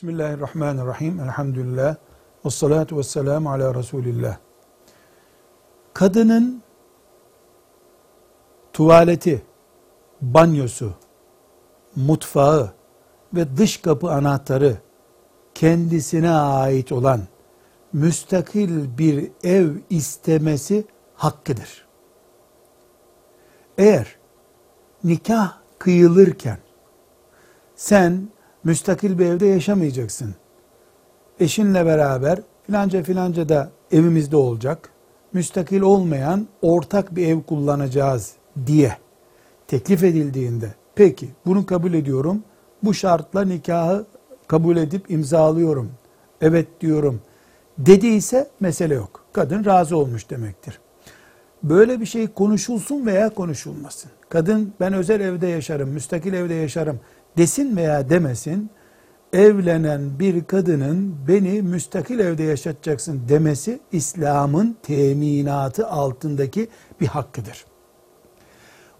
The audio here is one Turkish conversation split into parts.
Bismillahirrahmanirrahim. Elhamdülillah. Ve salatu ve selamu ala Resulillah. Kadının tuvaleti, banyosu, mutfağı ve dış kapı anahtarı kendisine ait olan müstakil bir ev istemesi hakkıdır. Eğer nikah kıyılırken sen müstakil bir evde yaşamayacaksın. Eşinle beraber filanca filanca da evimizde olacak. Müstakil olmayan ortak bir ev kullanacağız diye teklif edildiğinde peki bunu kabul ediyorum. Bu şartla nikahı kabul edip imzalıyorum. Evet diyorum. Dediyse mesele yok. Kadın razı olmuş demektir. Böyle bir şey konuşulsun veya konuşulmasın. Kadın ben özel evde yaşarım, müstakil evde yaşarım desin veya demesin, evlenen bir kadının beni müstakil evde yaşatacaksın demesi İslam'ın teminatı altındaki bir hakkıdır.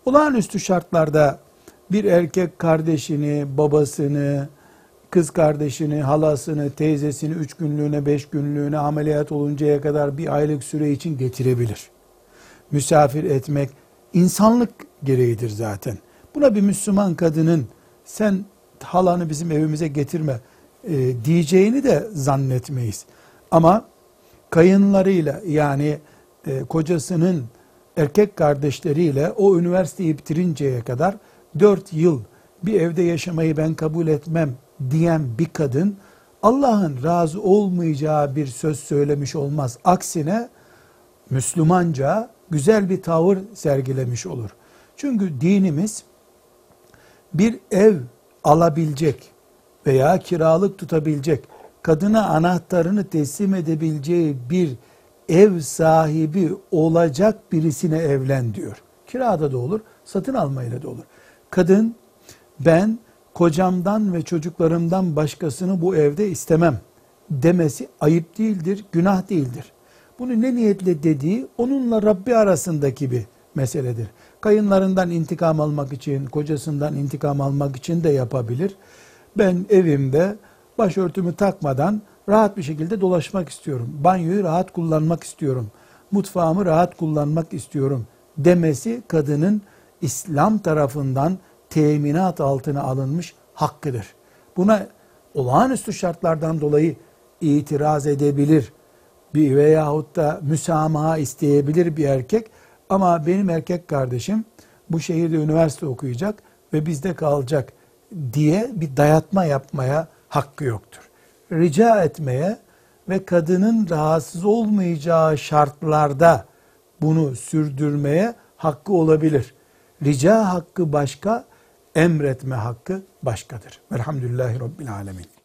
Olağanüstü şartlarda bir erkek kardeşini, babasını, kız kardeşini, halasını, teyzesini üç günlüğüne, beş günlüğüne ameliyat oluncaya kadar bir aylık süre için getirebilir. Misafir etmek insanlık gereğidir zaten. Buna bir Müslüman kadının sen halanı bizim evimize getirme e, diyeceğini de zannetmeyiz. Ama kayınlarıyla yani e, kocasının erkek kardeşleriyle o üniversiteyi bitirinceye kadar dört yıl bir evde yaşamayı ben kabul etmem diyen bir kadın Allah'ın razı olmayacağı bir söz söylemiş olmaz. Aksine Müslümanca güzel bir tavır sergilemiş olur. Çünkü dinimiz bir ev alabilecek veya kiralık tutabilecek, kadına anahtarını teslim edebileceği bir ev sahibi olacak birisine evlen diyor. Kirada da olur, satın almayla da olur. Kadın ben kocamdan ve çocuklarımdan başkasını bu evde istemem demesi ayıp değildir, günah değildir. Bunu ne niyetle dediği onunla Rabbi arasındaki bir meseledir. Kayınlarından intikam almak için, kocasından intikam almak için de yapabilir. Ben evimde başörtümü takmadan rahat bir şekilde dolaşmak istiyorum. Banyoyu rahat kullanmak istiyorum. Mutfağımı rahat kullanmak istiyorum demesi kadının İslam tarafından teminat altına alınmış hakkıdır. Buna olağanüstü şartlardan dolayı itiraz edebilir bir veyahut da müsamaha isteyebilir bir erkek ama benim erkek kardeşim bu şehirde üniversite okuyacak ve bizde kalacak diye bir dayatma yapmaya hakkı yoktur. Rica etmeye ve kadının rahatsız olmayacağı şartlarda bunu sürdürmeye hakkı olabilir. Rica hakkı başka, emretme hakkı başkadır. Velhamdülillahi Rabbil Alemin.